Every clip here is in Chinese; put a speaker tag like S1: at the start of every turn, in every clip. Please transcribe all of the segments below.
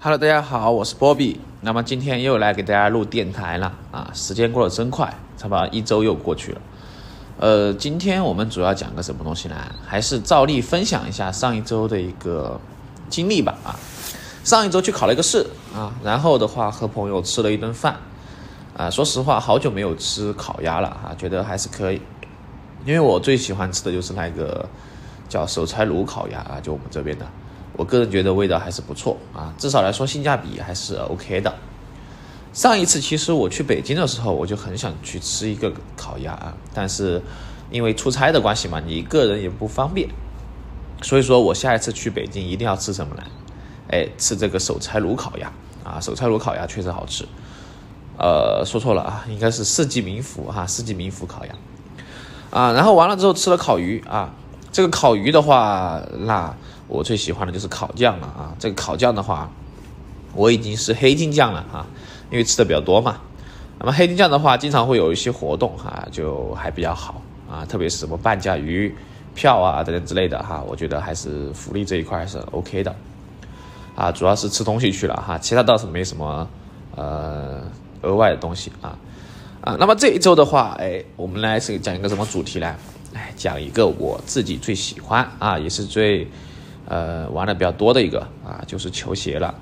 S1: Hello，大家好，我是波比。那么今天又来给大家录电台了啊！时间过得真快，差不多一周又过去了。呃，今天我们主要讲个什么东西呢？还是照例分享一下上一周的一个经历吧啊！上一周去考了一个试啊，然后的话和朋友吃了一顿饭啊。说实话，好久没有吃烤鸭了啊，觉得还是可以。因为我最喜欢吃的就是那个叫手拆炉烤鸭啊，就我们这边的。我个人觉得味道还是不错啊，至少来说性价比还是 OK 的。上一次其实我去北京的时候，我就很想去吃一个烤鸭啊，但是因为出差的关系嘛，你一个人也不方便，所以说我下一次去北京一定要吃什么呢？哎，吃这个手柴炉烤鸭啊，手柴炉烤鸭确实好吃。呃，说错了啊，应该是四季民福哈，四季民福烤鸭啊。然后完了之后吃了烤鱼啊，这个烤鱼的话，那。我最喜欢的就是烤酱了啊！这个烤酱的话，我已经是黑金酱了啊，因为吃的比较多嘛。那么黑金酱的话，经常会有一些活动哈，就还比较好啊，特别是什么半价鱼票啊等等之类的哈，我觉得还是福利这一块是 OK 的啊。主要是吃东西去了哈，其他倒是没什么呃额外的东西啊啊。那么这一周的话，哎，我们来是讲一个什么主题呢？哎，讲一个我自己最喜欢啊，也是最。呃，玩的比较多的一个啊，就是球鞋了，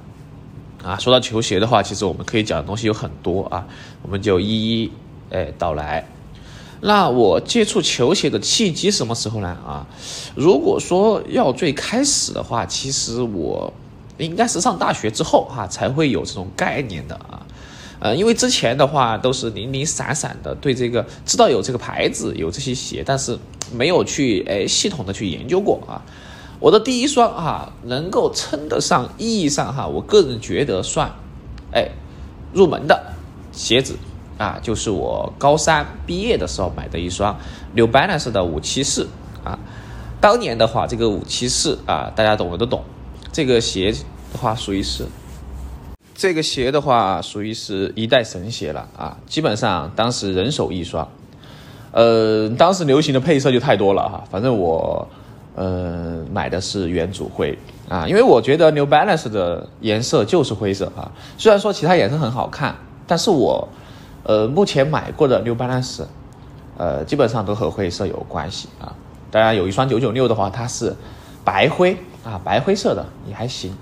S1: 啊，说到球鞋的话，其实我们可以讲的东西有很多啊，我们就一一哎道来。那我接触球鞋的契机什么时候呢？啊，如果说要最开始的话，其实我应该是上大学之后哈，才会有这种概念的啊，呃，因为之前的话都是零零散散的对这个知道有这个牌子有这些鞋，但是没有去哎系统的去研究过啊。我的第一双哈，能够称得上意义上哈，我个人觉得算，哎，入门的鞋子啊，就是我高三毕业的时候买的一双 New Balance 的五七四啊。当年的话，这个五七四啊，大家懂的都懂。这个鞋的话，属于是这个鞋的话，属于是一代神鞋了啊。基本上当时人手一双，呃，当时流行的配色就太多了哈，反正我。呃，买的是原主灰啊，因为我觉得 New Balance 的颜色就是灰色啊。虽然说其他颜色很好看，但是我呃目前买过的 New Balance，呃基本上都和灰色有关系啊。当然有一双九九六的话，它是白灰啊，白灰色的也还行。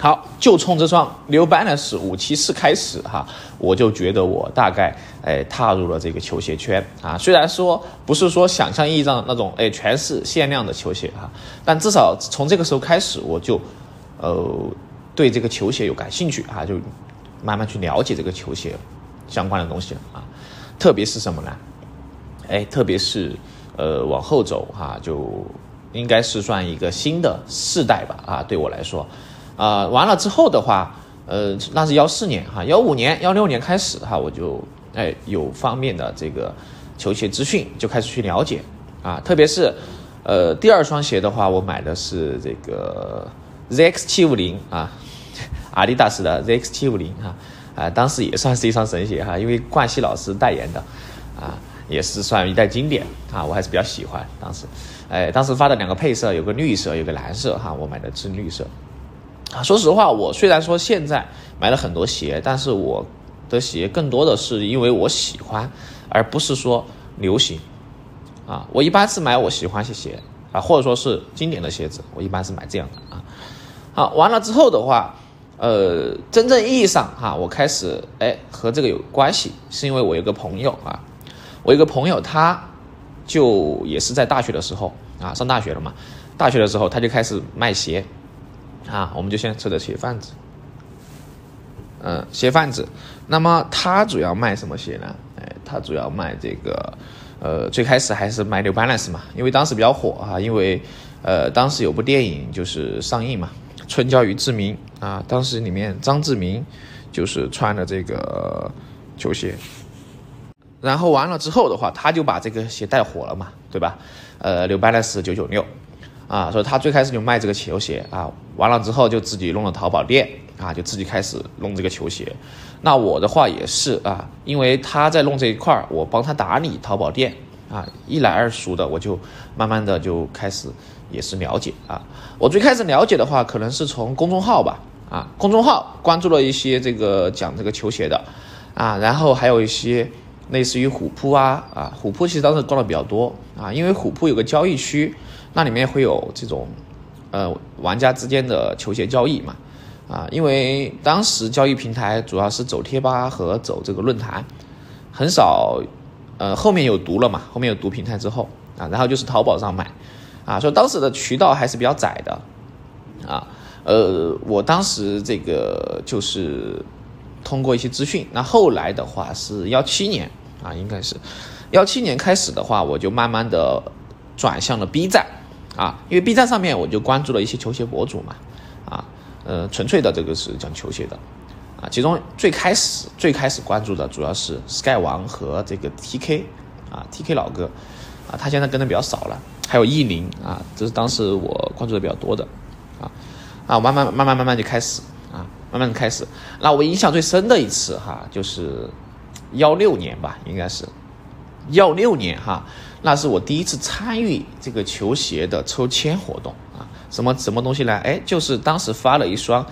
S1: 好，就冲这双 New Balance 五七四开始哈，我就觉得我大概哎踏入了这个球鞋圈啊。虽然说不是说想象意义上那种哎全是限量的球鞋哈，但至少从这个时候开始，我就呃对这个球鞋有感兴趣啊，就慢慢去了解这个球鞋相关的东西了啊。特别是什么呢？哎，特别是呃往后走哈，就应该是算一个新的世代吧啊，对我来说。啊，完了之后的话，呃，那是幺四年哈，幺五年、幺六年开始哈，我就哎有方面的这个球鞋资讯，就开始去了解啊，特别是呃第二双鞋的话，我买的是这个 ZX 七五零啊，阿迪达斯的 ZX 七五零哈，啊，当时也算是一双神鞋哈，因为冠希老师代言的啊，也是算一代经典啊，我还是比较喜欢当时，哎，当时发的两个配色，有个绿色，有个蓝色哈，我买的是绿色。啊，说实话，我虽然说现在买了很多鞋，但是我的鞋更多的是因为我喜欢，而不是说流行。啊，我一般是买我喜欢些鞋啊，或者说是经典的鞋子，我一般是买这样的啊。好，完了之后的话，呃，真正意义上哈，我开始哎和这个有关系，是因为我有个朋友啊，我有个朋友他就也是在大学的时候啊，上大学了嘛，大学的时候他就开始卖鞋。啊，我们就先吃的鞋贩子，嗯，鞋贩子。那么他主要卖什么鞋呢？哎，他主要卖这个，呃，最开始还是卖 New Balance 嘛，因为当时比较火啊，因为呃，当时有部电影就是上映嘛，《春娇与志明》啊，当时里面张志明就是穿的这个球鞋，然后完了之后的话，他就把这个鞋带火了嘛，对吧？呃，New Balance 九九六。啊，所以他最开始就卖这个球鞋啊，完了之后就自己弄了淘宝店啊，就自己开始弄这个球鞋。那我的话也是啊，因为他在弄这一块儿，我帮他打理淘宝店啊，一来二熟的，我就慢慢的就开始也是了解啊。我最开始了解的话，可能是从公众号吧啊，公众号关注了一些这个讲这个球鞋的啊，然后还有一些类似于虎扑啊啊，虎扑其实当时逛的比较多啊，因为虎扑有个交易区，那里面会有这种呃玩家之间的球鞋交易嘛。啊，因为当时交易平台主要是走贴吧和走这个论坛，很少呃后面有毒了嘛，后面有毒平台之后啊，然后就是淘宝上买。啊，所以当时的渠道还是比较窄的，啊，呃，我当时这个就是通过一些资讯，那后来的话是幺七年啊，应该是幺七年开始的话，我就慢慢的转向了 B 站。啊，因为 B 站上面我就关注了一些球鞋博主嘛，啊，呃，纯粹的这个是讲球鞋的，啊，其中最开始最开始关注的主要是 Sky 王和这个 TK 啊，TK 老哥啊，他现在跟的比较少了。还有意林啊，这是当时我关注的比较多的，啊啊，慢慢慢慢慢慢就开始啊，慢慢的开始。那我印象最深的一次哈，就是幺六年吧，应该是幺六年哈，那是我第一次参与这个球鞋的抽签活动啊。什么什么东西呢？哎，就是当时发了一双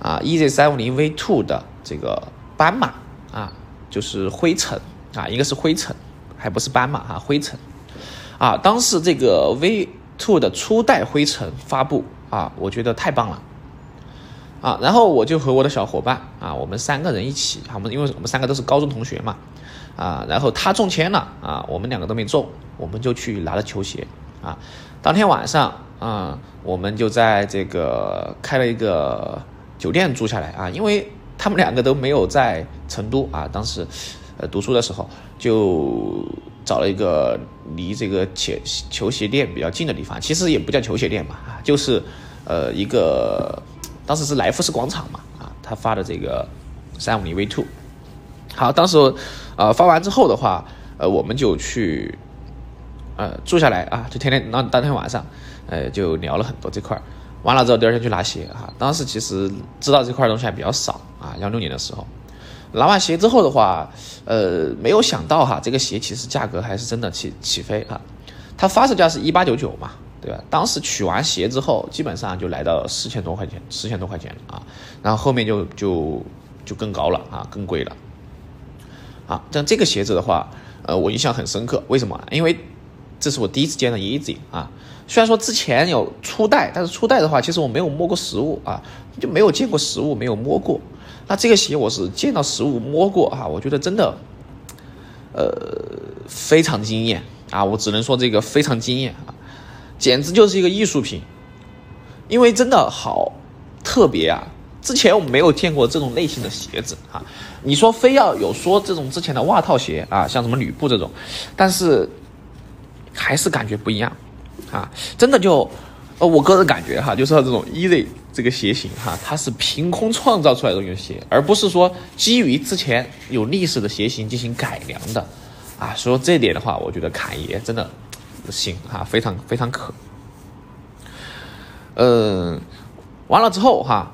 S1: 啊 EZ 三五零 V Two 的这个斑马啊，就是灰尘啊，一个是灰尘，还不是斑马哈，灰尘。啊，当时这个 V Two 的初代灰尘发布啊，我觉得太棒了，啊，然后我就和我的小伙伴啊，我们三个人一起，我们因为我们三个都是高中同学嘛，啊，然后他中签了啊，我们两个都没中，我们就去拿了球鞋啊，当天晚上啊，我们就在这个开了一个酒店住下来啊，因为他们两个都没有在成都啊，当时呃读书的时候就。找了一个离这个球球鞋店比较近的地方，其实也不叫球鞋店嘛，就是，呃，一个当时是来福士广场嘛，啊，他发的这个三五零 V two，好，当时，呃，发完之后的话，呃，我们就去，呃，住下来啊，就天天那当天晚上，呃，就聊了很多这块儿，完了之后第二天去拿鞋啊，当时其实知道这块东西还比较少啊，幺六年的时候。拿完鞋之后的话，呃，没有想到哈，这个鞋其实价格还是真的起起飞哈。它发售价是一八九九嘛，对吧？当时取完鞋之后，基本上就来到四千多块钱，四千多块钱啊。然后后面就就就更高了啊，更贵了。啊，但这个鞋子的话，呃，我印象很深刻。为什么？因为这是我第一次见到 Easy 啊。虽然说之前有初代，但是初代的话，其实我没有摸过实物啊，就没有见过实物，没有摸过。那这个鞋我是见到实物摸过啊，我觉得真的，呃，非常惊艳啊！我只能说这个非常惊艳啊，简直就是一个艺术品，因为真的好特别啊！之前我们没有见过这种类型的鞋子啊。你说非要有说这种之前的袜套鞋啊，像什么吕布这种，但是还是感觉不一样啊！真的就，呃，我个人感觉哈，就是这种 easy。这个鞋型哈，它是凭空创造出来的一个鞋，而不是说基于之前有历史的鞋型进行改良的，啊，说这点的话，我觉得侃爷真的不行哈，非常非常可。嗯，完了之后哈，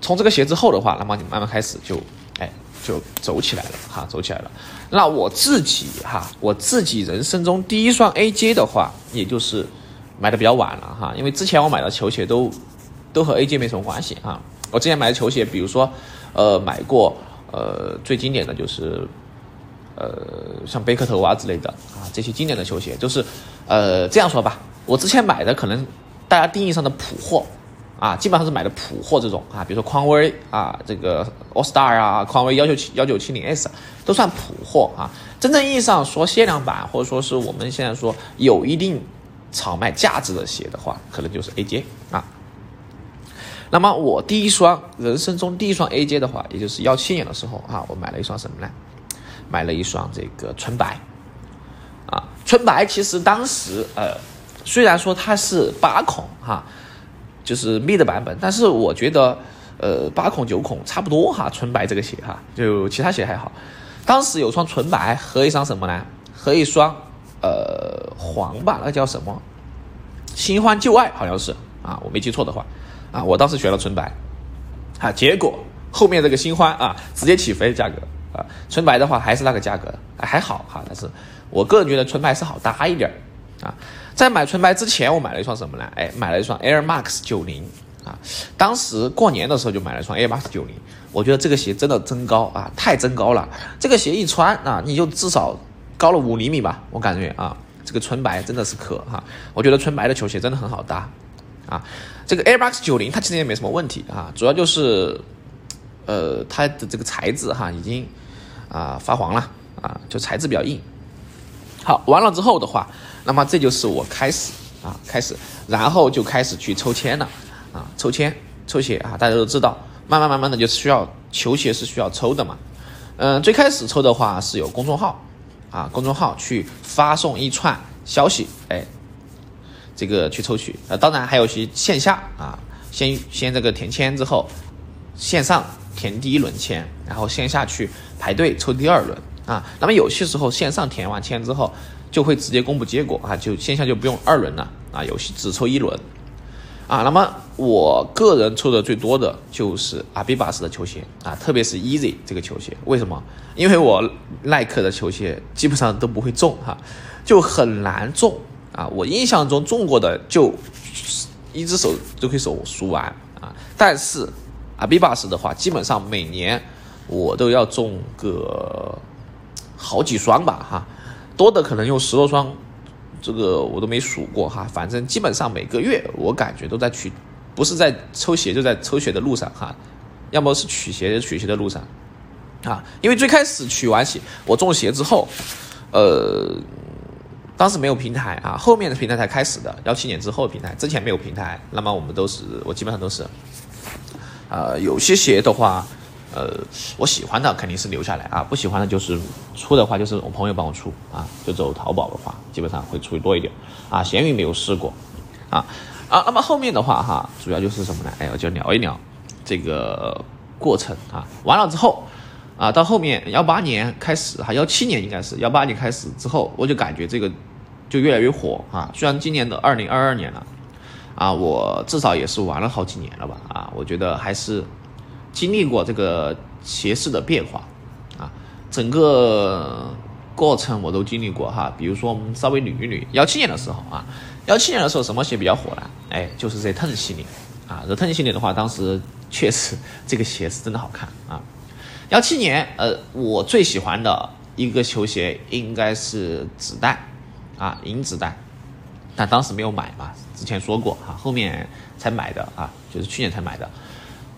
S1: 从这个鞋之后的话，那么你慢慢开始就，哎，就走起来了哈，走起来了。那我自己哈，我自己人生中第一双 AJ 的话，也就是买的比较晚了哈，因为之前我买的球鞋都。都和 AJ 没什么关系啊！我之前买的球鞋，比如说，呃，买过，呃，最经典的就是，呃，像贝克头啊之类的啊，这些经典的球鞋，就是，呃，这样说吧，我之前买的可能大家定义上的普货啊，基本上是买的普货这种啊，比如说匡威啊，这个 All Star 啊，匡威幺九七幺九七零 S 都算普货啊。真正意义上说限量版，或者说是我们现在说有一定炒卖价值的鞋的话，可能就是 AJ 啊。那么我第一双人生中第一双 AJ 的话，也就是幺七年的时候啊，我买了一双什么呢？买了一双这个纯白，啊，纯白其实当时呃，虽然说它是八孔哈，就是 mid 版本，但是我觉得呃八孔九孔差不多哈，纯白这个鞋哈，就其他鞋还好。当时有双纯白和一双什么呢？和一双呃黄吧，那叫什么？新欢旧爱好像是啊，我没记错的话。啊，我当时选了纯白，啊，结果后面这个新欢啊，直接起飞的价格啊，纯白的话还是那个价格，还好哈，但是我个人觉得纯白是好搭一点啊。在买纯白之前，我买了一双什么呢？哎，买了一双 Air Max 九零啊。当时过年的时候就买了一双 Air Max 九零，我觉得这个鞋真的增高啊，太增高了。这个鞋一穿啊，你就至少高了五厘米吧，我感觉啊，这个纯白真的是可哈。我觉得纯白的球鞋真的很好搭啊。这个 Air Max 九零它其实也没什么问题啊，主要就是呃它的这个材质哈已经啊发黄了啊，就材质比较硬。好，完了之后的话，那么这就是我开始啊，开始，然后就开始去抽签了啊，抽签抽鞋啊，大家都知道，慢慢慢慢的就需要球鞋是需要抽的嘛，嗯，最开始抽的话是有公众号啊，公众号去发送一串消息，哎，这个去抽取，呃，当然还有些线下啊，先先这个填签之后，线上填第一轮签，然后线下去排队抽第二轮。啊，那么有些时候线上填完签之后，就会直接公布结果啊，就线下就不用二轮了啊，有些只抽一轮，啊，那么我个人抽的最多的就是阿比巴斯的球鞋啊，特别是 Easy 这个球鞋，为什么？因为我耐克的球鞋基本上都不会中哈，就很难中啊，我印象中中过的就一只手就可以手数完啊，但是阿比巴斯的话，基本上每年我都要中个。好几双吧，哈，多的可能有十多双，这个我都没数过哈。反正基本上每个月我感觉都在取，不是在抽鞋就在抽鞋的路上哈，要么是取鞋取鞋的路上，啊，因为最开始取完鞋我中鞋之后，呃，当时没有平台啊，后面的平台才开始的，幺七年之后平台，之前没有平台，那么我们都是我基本上都是，呃，有些鞋的话。呃，我喜欢的肯定是留下来啊，不喜欢的就是出的话就是我朋友帮我出啊，就走淘宝的话，基本上会出多一点啊。闲鱼没有试过啊啊，那么后面的话哈，主要就是什么呢？哎，我就聊一聊这个过程啊。完了之后啊，到后面幺八年开始哈，幺七年应该是幺八年开始之后，我就感觉这个就越来越火啊。虽然今年的二零二二年了啊，我至少也是玩了好几年了吧啊，我觉得还是。经历过这个鞋市的变化，啊，整个过程我都经历过哈。比如说，我们稍微捋一捋，幺七年的时候啊，幺七年的时候什么鞋比较火呢？哎，就是 Return 系列啊，Return 系列的话，当时确实这个鞋是真的好看啊。幺七年，呃，我最喜欢的一个球鞋应该是子弹啊，银子弹，但当时没有买嘛，之前说过哈，后面才买的啊，就是去年才买的。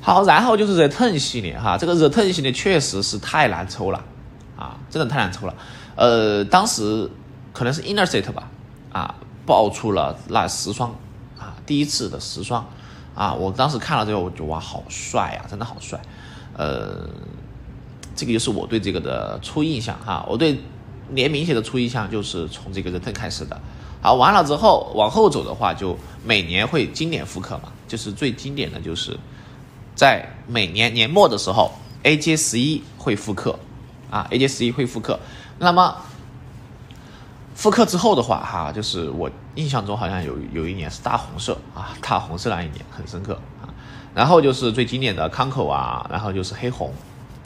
S1: 好，然后就是 Return 系列哈，这个 Return 系列确实是太难抽了，啊，真的太难抽了。呃，当时可能是 Inner Set 吧，啊，爆出了那十双，啊，第一次的十双，啊，我当时看了之后，我就哇，好帅呀，真的好帅。呃，这个就是我对这个的初印象哈，我对联名鞋的初印象就是从这个 Return 开始的。好，完了之后往后走的话，就每年会经典复刻嘛，就是最经典的就是。在每年年末的时候，AJ 十一会复刻，啊，AJ 十一会复刻。那么复刻之后的话，哈，就是我印象中好像有有一年是大红色啊，大红色那一年很深刻啊。然后就是最经典的康口啊，然后就是黑红，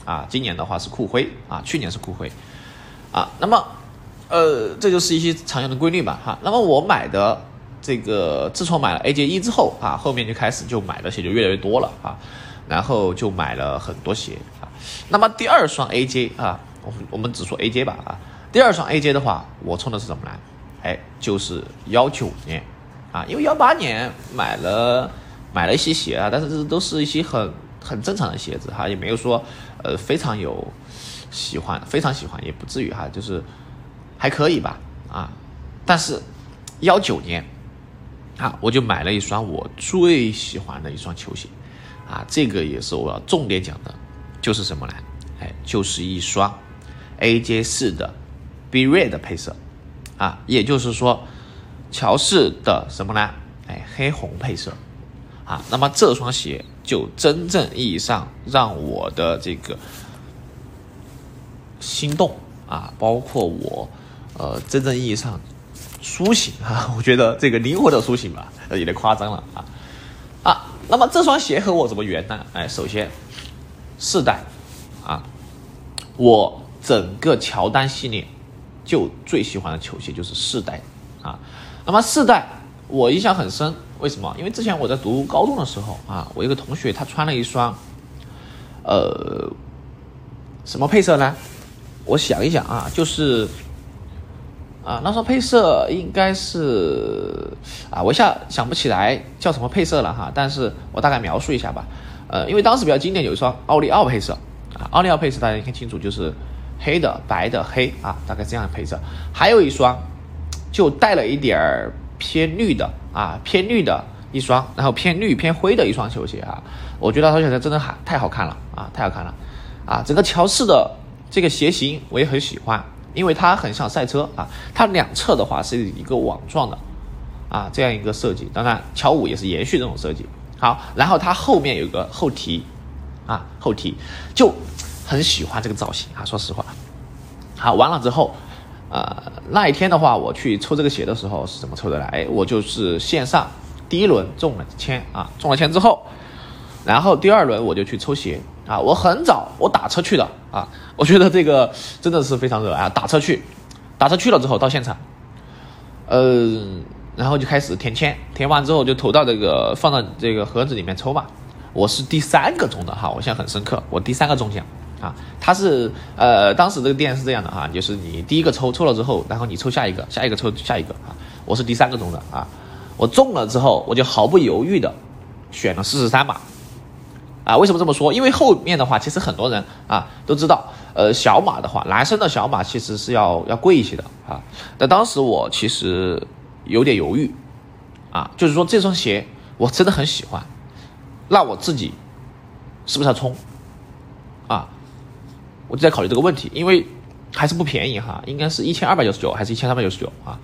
S1: 啊，今年的话是酷灰啊，去年是酷灰，啊，那么呃，这就是一些常用的规律吧，哈。那么我买的。这个自从买了 AJ 一之后啊，后面就开始就买的鞋就越来越多了啊，然后就买了很多鞋啊。那么第二双 AJ 啊，我们我们只说 AJ 吧啊。第二双 AJ 的话，我冲的是什么呢？哎，就是幺九年啊，因为幺八年买了买了一些鞋啊，但是这都是一些很很正常的鞋子哈，也没有说呃非常有喜欢，非常喜欢也不至于哈，就是还可以吧啊。但是幺九年。啊，我就买了一双我最喜欢的一双球鞋，啊，这个也是我要重点讲的，就是什么呢？哎，就是一双 AJ 四的 B Red 配色，啊，也就是说乔氏的什么呢？哎，黑红配色，啊，那么这双鞋就真正意义上让我的这个心动啊，包括我，呃，真正意义上。苏醒啊！我觉得这个灵活的苏醒吧，有点夸张了啊啊！那么这双鞋和我怎么缘呢？哎，首先四代啊，我整个乔丹系列就最喜欢的球鞋就是四代啊。那么四代我印象很深，为什么？因为之前我在读高中的时候啊，我一个同学他穿了一双，呃，什么配色呢？我想一想啊，就是啊，那双配色应该是啊，我一下想不起来叫什么配色了哈。但是我大概描述一下吧。呃，因为当时比较经典有一双奥利奥配色啊，奥利奥配色大家看清楚就是黑的、白的、黑啊，大概这样的配色。还有一双就带了一点儿偏绿的啊，偏绿的一双，然后偏绿偏灰的一双球鞋啊。我觉得这双鞋真的还太好看了啊，太好看了啊！整个乔氏的这个鞋型我也很喜欢，因为它很像赛车啊，它两侧的话是一个网状的啊，这样一个设计。当然，乔五也是延续这种设计。好，然后它后面有个后提，啊，后提就很喜欢这个造型啊。说实话，好，完了之后，呃，那一天的话，我去抽这个鞋的时候是怎么抽的呢？哎，我就是线上第一轮中了签啊，中了签之后，然后第二轮我就去抽鞋啊。我很早我打车去的啊，我觉得这个真的是非常热啊。打车去，打车去了之后到现场，呃。然后就开始填签，填完之后就投到这个放到这个盒子里面抽嘛。我是第三个中的哈，我现在很深刻，我第三个中奖啊。他是呃，当时这个店是这样的哈，就是你第一个抽抽了之后，然后你抽下一个，下一个抽下一个啊。我是第三个中的啊，我中了之后，我就毫不犹豫的选了四十三码啊。为什么这么说？因为后面的话，其实很多人啊都知道，呃，小码的话，男生的小码其实是要要贵一些的啊。那当时我其实。有点犹豫，啊，就是说这双鞋我真的很喜欢，那我自己是不是要冲？啊，我就在考虑这个问题，因为还是不便宜哈，应该是一千二百九十九还是一千三百九十九啊？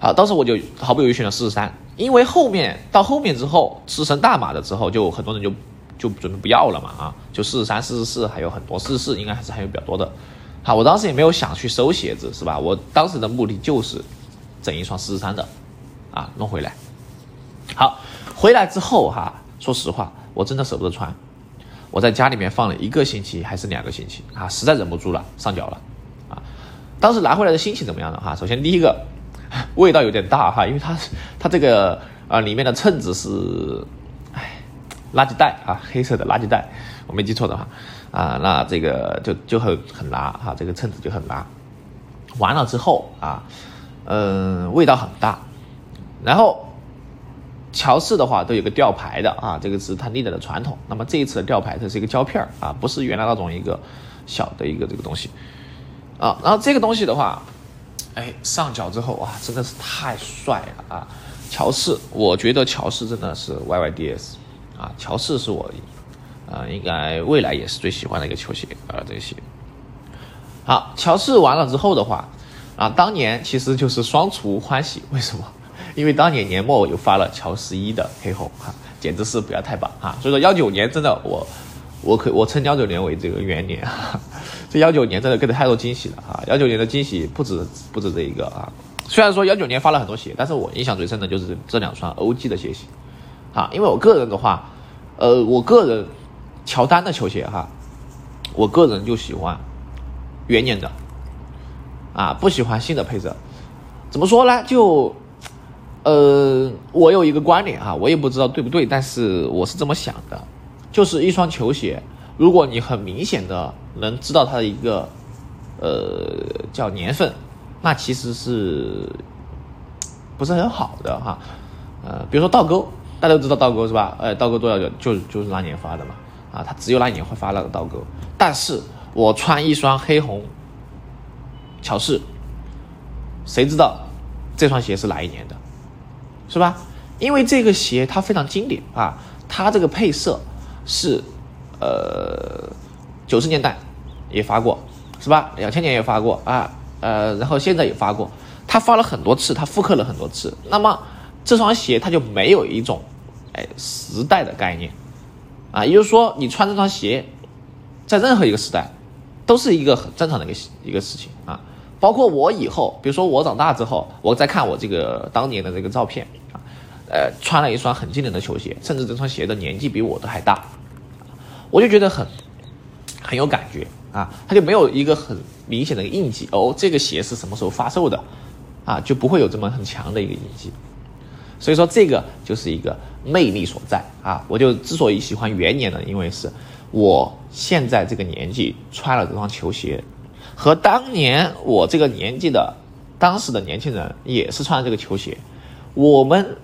S1: 好，当时我就毫不犹豫选了四十三，因为后面到后面之后，四升大码的之后，就很多人就就准备不要了嘛啊，就四十三、四十四，还有很多四十四，应该还是还有比较多的。好，我当时也没有想去收鞋子，是吧？我当时的目的就是。整一双四十三的，啊，弄回来。好，回来之后哈，说实话，我真的舍不得穿。我在家里面放了一个星期还是两个星期啊，实在忍不住了，上脚了啊。当时拿回来的心情怎么样的哈？首先第一个，味道有点大哈，因为它它这个啊里面的衬子是，垃圾袋啊，黑色的垃圾袋，我没记错的话啊，那这个就就很很拉哈，这个秤子就很拉。完了之后啊。嗯，味道很大。然后，乔氏的话都有个吊牌的啊，这个是它历代的传统。那么这一次的吊牌它是一个胶片啊，不是原来那种一个小的一个这个东西啊。然后这个东西的话，哎，上脚之后哇，真的是太帅了啊！乔氏，我觉得乔氏真的是 YYDS 啊，乔四是我呃，应该未来也是最喜欢的一个球鞋啊，这个鞋。好，乔四完了之后的话。啊，当年其实就是双厨欢喜，为什么？因为当年年末我又发了乔十一的黑红哈，简直是不要太棒哈。所以说幺九年真的我，我可我称幺九年为这个元年啊，这幺九年真的给了太多惊喜了哈。幺九年的惊喜不止不止这一个啊。虽然说幺九年发了很多鞋，但是我印象最深的就是这两双 OG 的鞋型，啊，因为我个人的话，呃，我个人乔丹的球鞋哈，我个人就喜欢元年的。啊，不喜欢新的配色，怎么说呢？就，呃，我有一个观点啊，我也不知道对不对，但是我是这么想的，就是一双球鞋，如果你很明显的能知道它的一个，呃，叫年份，那其实是不是很好的哈？呃，比如说倒钩，大家都知道倒钩是吧？呃，倒钩多少就就就是那年发的嘛，啊，它只有那年会发那个倒钩，但是我穿一双黑红。乔氏，谁知道这双鞋是哪一年的，是吧？因为这个鞋它非常经典啊，它这个配色是呃九十年代也发过，是吧？两千年也发过啊，呃，然后现在也发过，它发了很多次，它复刻了很多次。那么这双鞋它就没有一种哎时代的概念。啊，也就是说你穿这双鞋在任何一个时代都是一个很正常的一个一个事情啊。包括我以后，比如说我长大之后，我再看我这个当年的这个照片啊，呃，穿了一双很经典的球鞋，甚至这双鞋的年纪比我都还大，我就觉得很很有感觉啊，它就没有一个很明显的印记哦，这个鞋是什么时候发售的？啊，就不会有这么很强的一个印记。所以说这个就是一个魅力所在啊！我就之所以喜欢元年的，因为是我现在这个年纪穿了这双球鞋，和当年我这个年纪的当时的年轻人也是穿这个球鞋，我们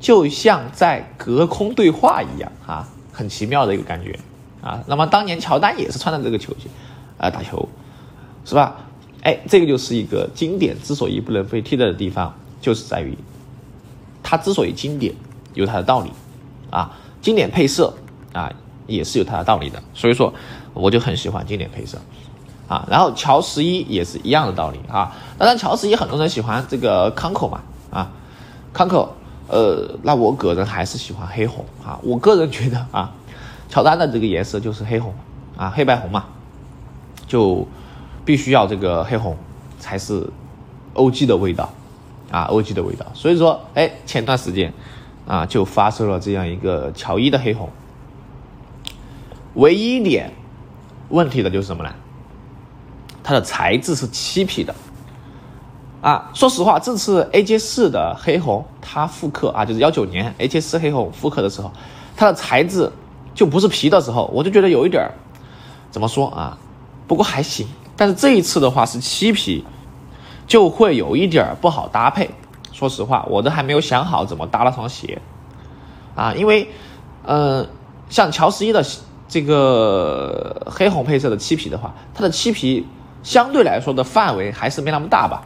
S1: 就像在隔空对话一样啊，很奇妙的一个感觉啊。那么当年乔丹也是穿的这个球鞋啊打球，是吧？哎，这个就是一个经典之所以不能被替代的地方，就是在于。它之所以经典，有它的道理，啊，经典配色啊，也是有它的道理的。所以说，我就很喜欢经典配色，啊，然后乔十一也是一样的道理啊。当然，乔十一很多人喜欢这个康口嘛，啊，康口，呃，那我个人还是喜欢黑红啊。我个人觉得啊，乔丹的这个颜色就是黑红啊，黑白红嘛，就必须要这个黑红才是 OG 的味道。啊，OG 的味道，所以说，哎，前段时间，啊，就发售了这样一个乔伊的黑红。唯一一点问题的就是什么呢？它的材质是漆皮的。啊，说实话，这次 AJ 四的黑红它复刻啊，就是幺九年 AJ 四黑红复刻的时候，它的材质就不是皮的时候，我就觉得有一点怎么说啊？不过还行。但是这一次的话是漆皮。就会有一点不好搭配。说实话，我都还没有想好怎么搭那双鞋，啊，因为，呃，像乔十一的这个黑红配色的漆皮的话，它的漆皮相对来说的范围还是没那么大吧，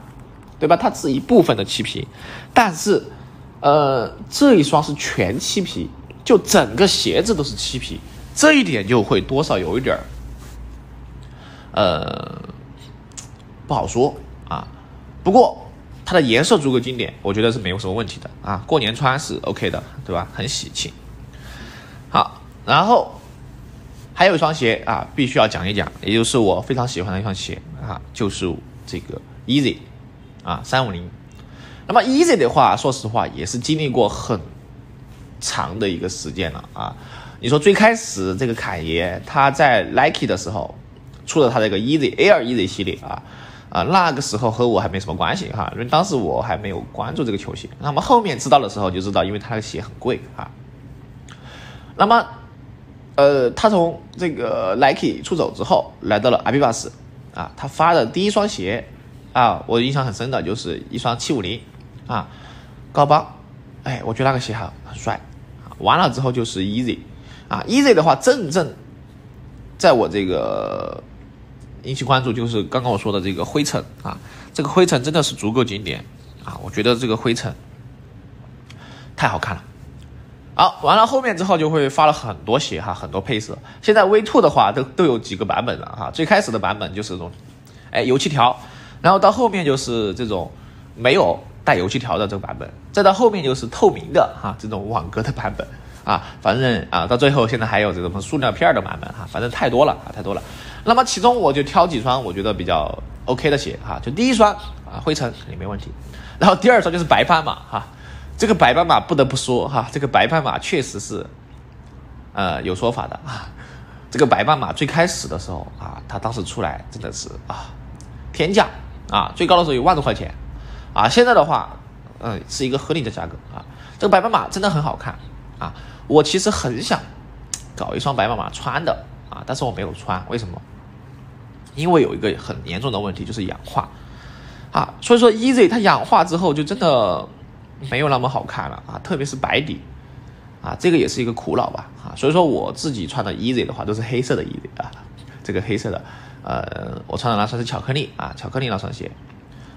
S1: 对吧？它是一部分的漆皮，但是，呃，这一双是全漆皮，就整个鞋子都是漆皮，这一点就会多少有一点儿，呃，不好说。不过它的颜色足够经典，我觉得是没有什么问题的啊。过年穿是 OK 的，对吧？很喜庆。好，然后还有一双鞋啊，必须要讲一讲，也就是我非常喜欢的一双鞋啊，就是这个 Easy 啊，三五零。那么 Easy 的话，说实话也是经历过很长的一个时间了啊。你说最开始这个侃爷他在 Nike 的时候出了他这个 Easy Air Easy 系列啊。啊，那个时候和我还没什么关系哈，因为当时我还没有关注这个球鞋。那么后面知道的时候就知道，因为他的鞋很贵啊。那么，呃，他从这个 Nike 出走之后，来到了阿迪达斯啊，他发的第一双鞋啊，我印象很深的就是一双七五零啊，高帮，哎，我觉得那个鞋很很帅。完了之后就是 Easy 啊，Easy 的话正正在我这个。引起关注就是刚刚我说的这个灰尘啊，这个灰尘真的是足够经典啊！我觉得这个灰尘太好看了。好，完了后面之后就会发了很多鞋哈，很多配色。现在 V Two 的话都都有几个版本了哈。最开始的版本就是这种，哎，油漆条，然后到后面就是这种没有带油漆条的这个版本，再到后面就是透明的哈，这种网格的版本啊，反正啊，到最后现在还有这种塑料片的版本哈，反正太多了啊，太多了。那么其中我就挑几双我觉得比较 OK 的鞋哈，就第一双啊灰尘肯定没问题，然后第二双就是白斑马哈，这个白斑马不得不说哈，这个白斑马确实是，呃有说法的啊，这个白斑马最开始的时候啊，它当时出来真的是啊天价啊，最高的时候有万多块钱。啊，现在的话嗯是一个合理的价格啊，这个白斑马真的很好看啊，我其实很想搞一双白斑马穿的啊，但是我没有穿，为什么？因为有一个很严重的问题，就是氧化，啊，所以说 Easy 它氧化之后就真的没有那么好看了啊，特别是白底，啊，这个也是一个苦恼吧，啊，所以说我自己穿的 Easy 的话都是黑色的 Easy 啊，这个黑色的，呃，我穿的那双是巧克力啊，巧克力那双鞋，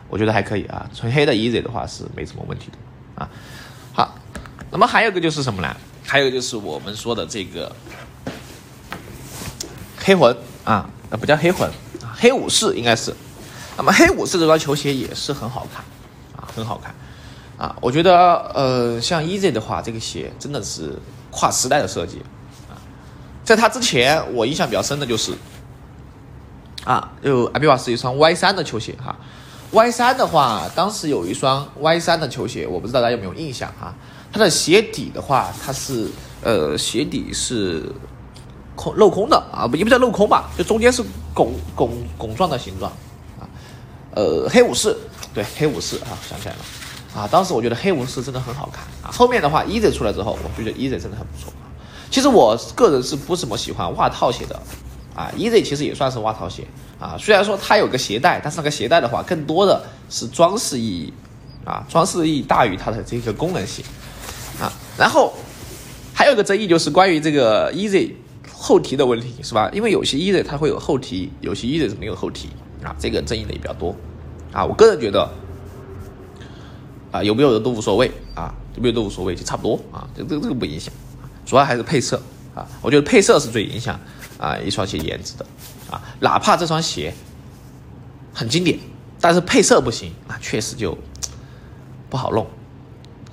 S1: 我觉得还可以啊，纯黑的 Easy 的话是没什么问题的啊，好，那么还有个就是什么呢？还有就是我们说的这个黑魂啊，呃，不叫黑魂。黑武士应该是，那么黑武士这双球鞋也是很好看，啊，很好看，啊，我觉得呃，像 Easy 的话，这个鞋真的是跨时代的设计，啊，在它之前，我印象比较深的就是，啊，就阿比瓦斯一双 Y 三的球鞋哈，Y 三的话，当时有一双 Y 三的球鞋，我不知道大家有没有印象哈，它的鞋底的话，它是呃，鞋底是。空镂空的啊，也不叫镂空吧，就中间是拱拱拱状的形状啊。呃，黑武士，对，黑武士啊，想起来了啊，当时我觉得黑武士真的很好看啊。后面的话，Easy 出来之后，我觉得 Easy 真的很不错。其实我个人是不怎么喜欢袜套鞋的啊，Easy 其实也算是袜套鞋啊。虽然说它有个鞋带，但是那个鞋带的话，更多的是装饰意义啊，装饰意义大于它的这个功能性。然后还有个争议就是关于这个 Easy 后提的问题，是吧？因为有些 Easy 它会有后提，有些 Easy 是没有后提啊，这个争议的也比较多啊。我个人觉得。啊，有没有的都无所谓啊，有没有都无所谓，就差不多啊，这这这个不影响，主要还是配色啊，我觉得配色是最影响啊一双鞋颜值的啊，哪怕这双鞋很经典，但是配色不行啊，确实就不好弄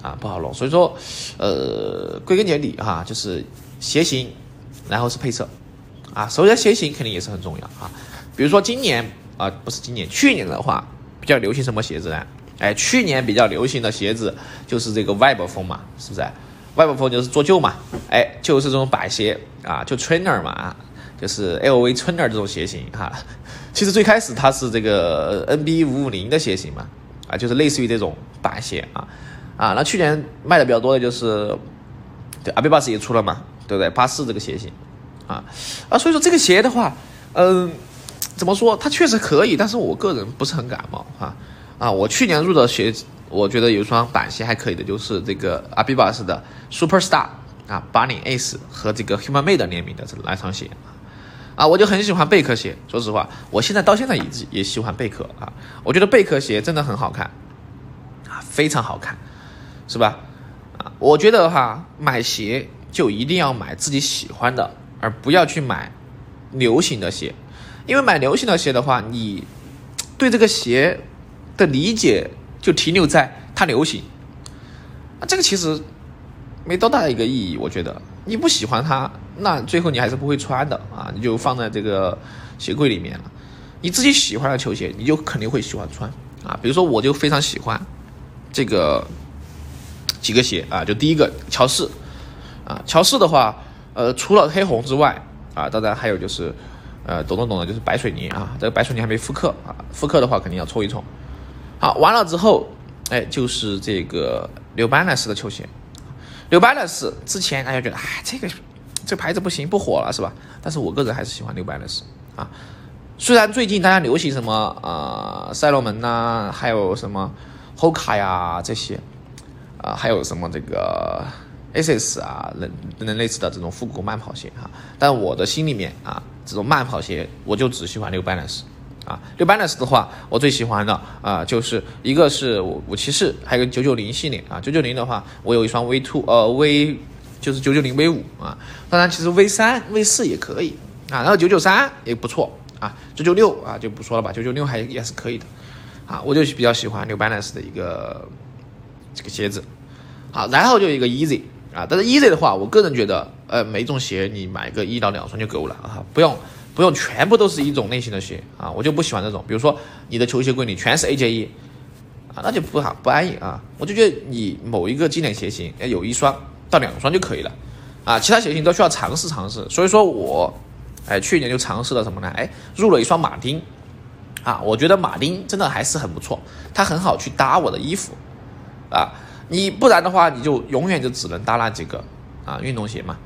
S1: 啊，不好弄。所以说，呃，归根结底哈，就是鞋型，然后是配色啊，首先鞋型肯定也是很重要啊。比如说今年啊，不是今年，去年的话比较流行什么鞋子呢？哎，去年比较流行的鞋子就是这个 Web 风嘛，是不是？Web 风就是做旧嘛，哎，就是这种板鞋啊，就 Trainer 嘛，就是 LV Trainer 这种鞋型哈。其实最开始它是这个 NB 五五零的鞋型嘛，啊，就是类似于这种板鞋啊，啊，那去年卖的比较多的就是，对，阿贝巴斯也出了嘛，对不对？八四这个鞋型啊，啊，所以说这个鞋的话，嗯，怎么说？它确实可以，但是我个人不是很感冒啊。啊，我去年入的鞋，我觉得有一双板鞋还可以的，就是这个阿比巴斯的 Superstar 啊，八零 S 和这个 Human Made 联名的这两双鞋啊，我就很喜欢贝壳鞋。说实话，我现在到现在也也喜欢贝壳啊，我觉得贝壳鞋真的很好看啊，非常好看，是吧？啊，我觉得哈，买鞋就一定要买自己喜欢的，而不要去买流行的鞋，因为买流行的鞋的话，你对这个鞋。的理解就停留在它流行，啊，这个其实没多大的一个意义。我觉得你不喜欢它，那最后你还是不会穿的啊，你就放在这个鞋柜里面了。你自己喜欢的球鞋，你就肯定会喜欢穿啊。比如说，我就非常喜欢这个几个鞋啊，就第一个乔氏啊，乔氏的话，呃，除了黑红之外啊，当然还有就是呃，懂的懂的，就是白水泥啊，这个白水泥还没复刻啊，复刻的话肯定要冲一冲。好，完了之后，哎，就是这个 New Balance 的球鞋。New Balance 之前大家觉得，哎，这个这个牌子不行，不火了，是吧？但是我个人还是喜欢 New Balance 啊。虽然最近大家流行什么啊，赛罗门呐，还有什么 Hoka 呀这些，啊，还有什么这个 ASIS 啊，等等等类似的这种复古慢跑鞋哈。但我的心里面啊，这种慢跑鞋，我就只喜欢 New Balance。啊，New balance 的话，我最喜欢的啊，就是一个是五骑士，还有个九九零系列啊。九九零的话，我有一双 V two，呃，V 就是九九零 V 五啊。当然，其实 V 三、V 四也可以啊。然后九九三也不错啊，九九六啊就不说了吧，九九六还也是可以的啊。我就比较喜欢 New balance 的一个这个鞋子。好，然后就一个 easy 啊，但是 easy 的话，我个人觉得，呃，每种鞋你买个一到两双就够了啊，不用。不用全部都是一种类型的鞋啊，我就不喜欢这种。比如说你的球鞋柜里全是 AJ 一啊，那就不好不安逸啊。我就觉得你某一个经典鞋型，哎，有一双到两双就可以了啊，其他鞋型都需要尝试尝试。所以说我哎去年就尝试了什么呢？哎，入了一双马丁啊，我觉得马丁真的还是很不错，它很好去搭我的衣服啊。你不然的话，你就永远就只能搭那几个啊运动鞋嘛。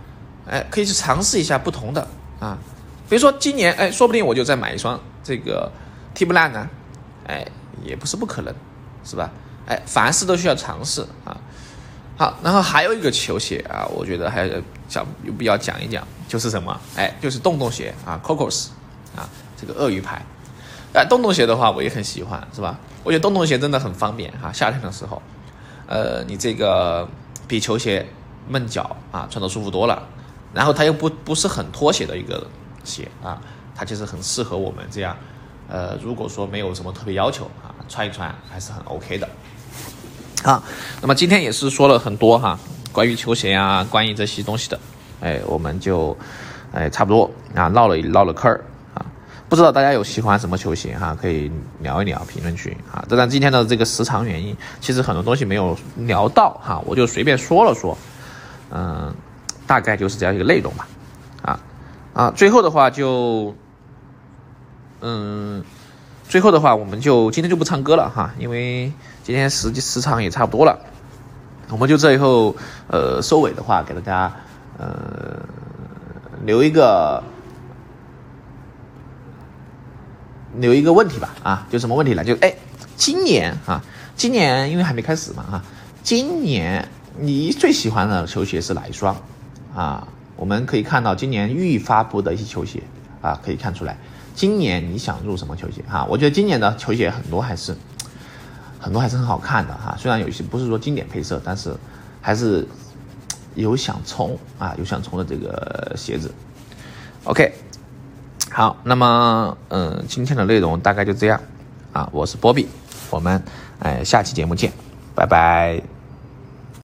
S1: 哎，可以去尝试一下不同的啊。比如说今年，哎，说不定我就再买一双这个 T 不烂呢，哎，也不是不可能，是吧？哎，凡事都需要尝试啊。好，然后还有一个球鞋啊，我觉得还想有必要讲一讲，就是什么？哎，就是洞洞鞋啊，Cocos 啊，这个鳄鱼牌。哎，洞洞鞋的话，我也很喜欢，是吧？我觉得洞洞鞋真的很方便哈，夏天的时候，呃，你这个比球鞋闷脚啊，穿着舒服多了，然后它又不不是很拖鞋的一个。鞋啊，它其实很适合我们这样，呃，如果说没有什么特别要求啊，穿一穿还是很 OK 的。啊，那么今天也是说了很多哈，关于球鞋啊，关于这些东西的，哎，我们就哎差不多啊唠了唠了嗑儿，不知道大家有喜欢什么球鞋哈，可以聊一聊评论区啊。当然今天的这个时长原因，其实很多东西没有聊到哈，我就随便说了说，嗯，大概就是这样一个内容吧。啊，最后的话就，嗯，最后的话，我们就今天就不唱歌了哈，因为今天时时长也差不多了，我们就最后呃收尾的话，给大家呃留一个留一个问题吧啊，就什么问题呢？就哎，今年啊，今年因为还没开始嘛啊，今年你最喜欢的球鞋是哪一双啊？我们可以看到今年预发布的一些球鞋啊，可以看出来。今年你想入什么球鞋哈？我觉得今年的球鞋很多还是很多还是很好看的哈。虽然有些不是说经典配色，但是还是有想冲啊，有想冲的这个鞋子。OK，好，那么嗯，今天的内容大概就这样啊。我是波比，我们哎下期节目见，拜拜。